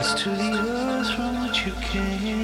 It's to the earth from which you came.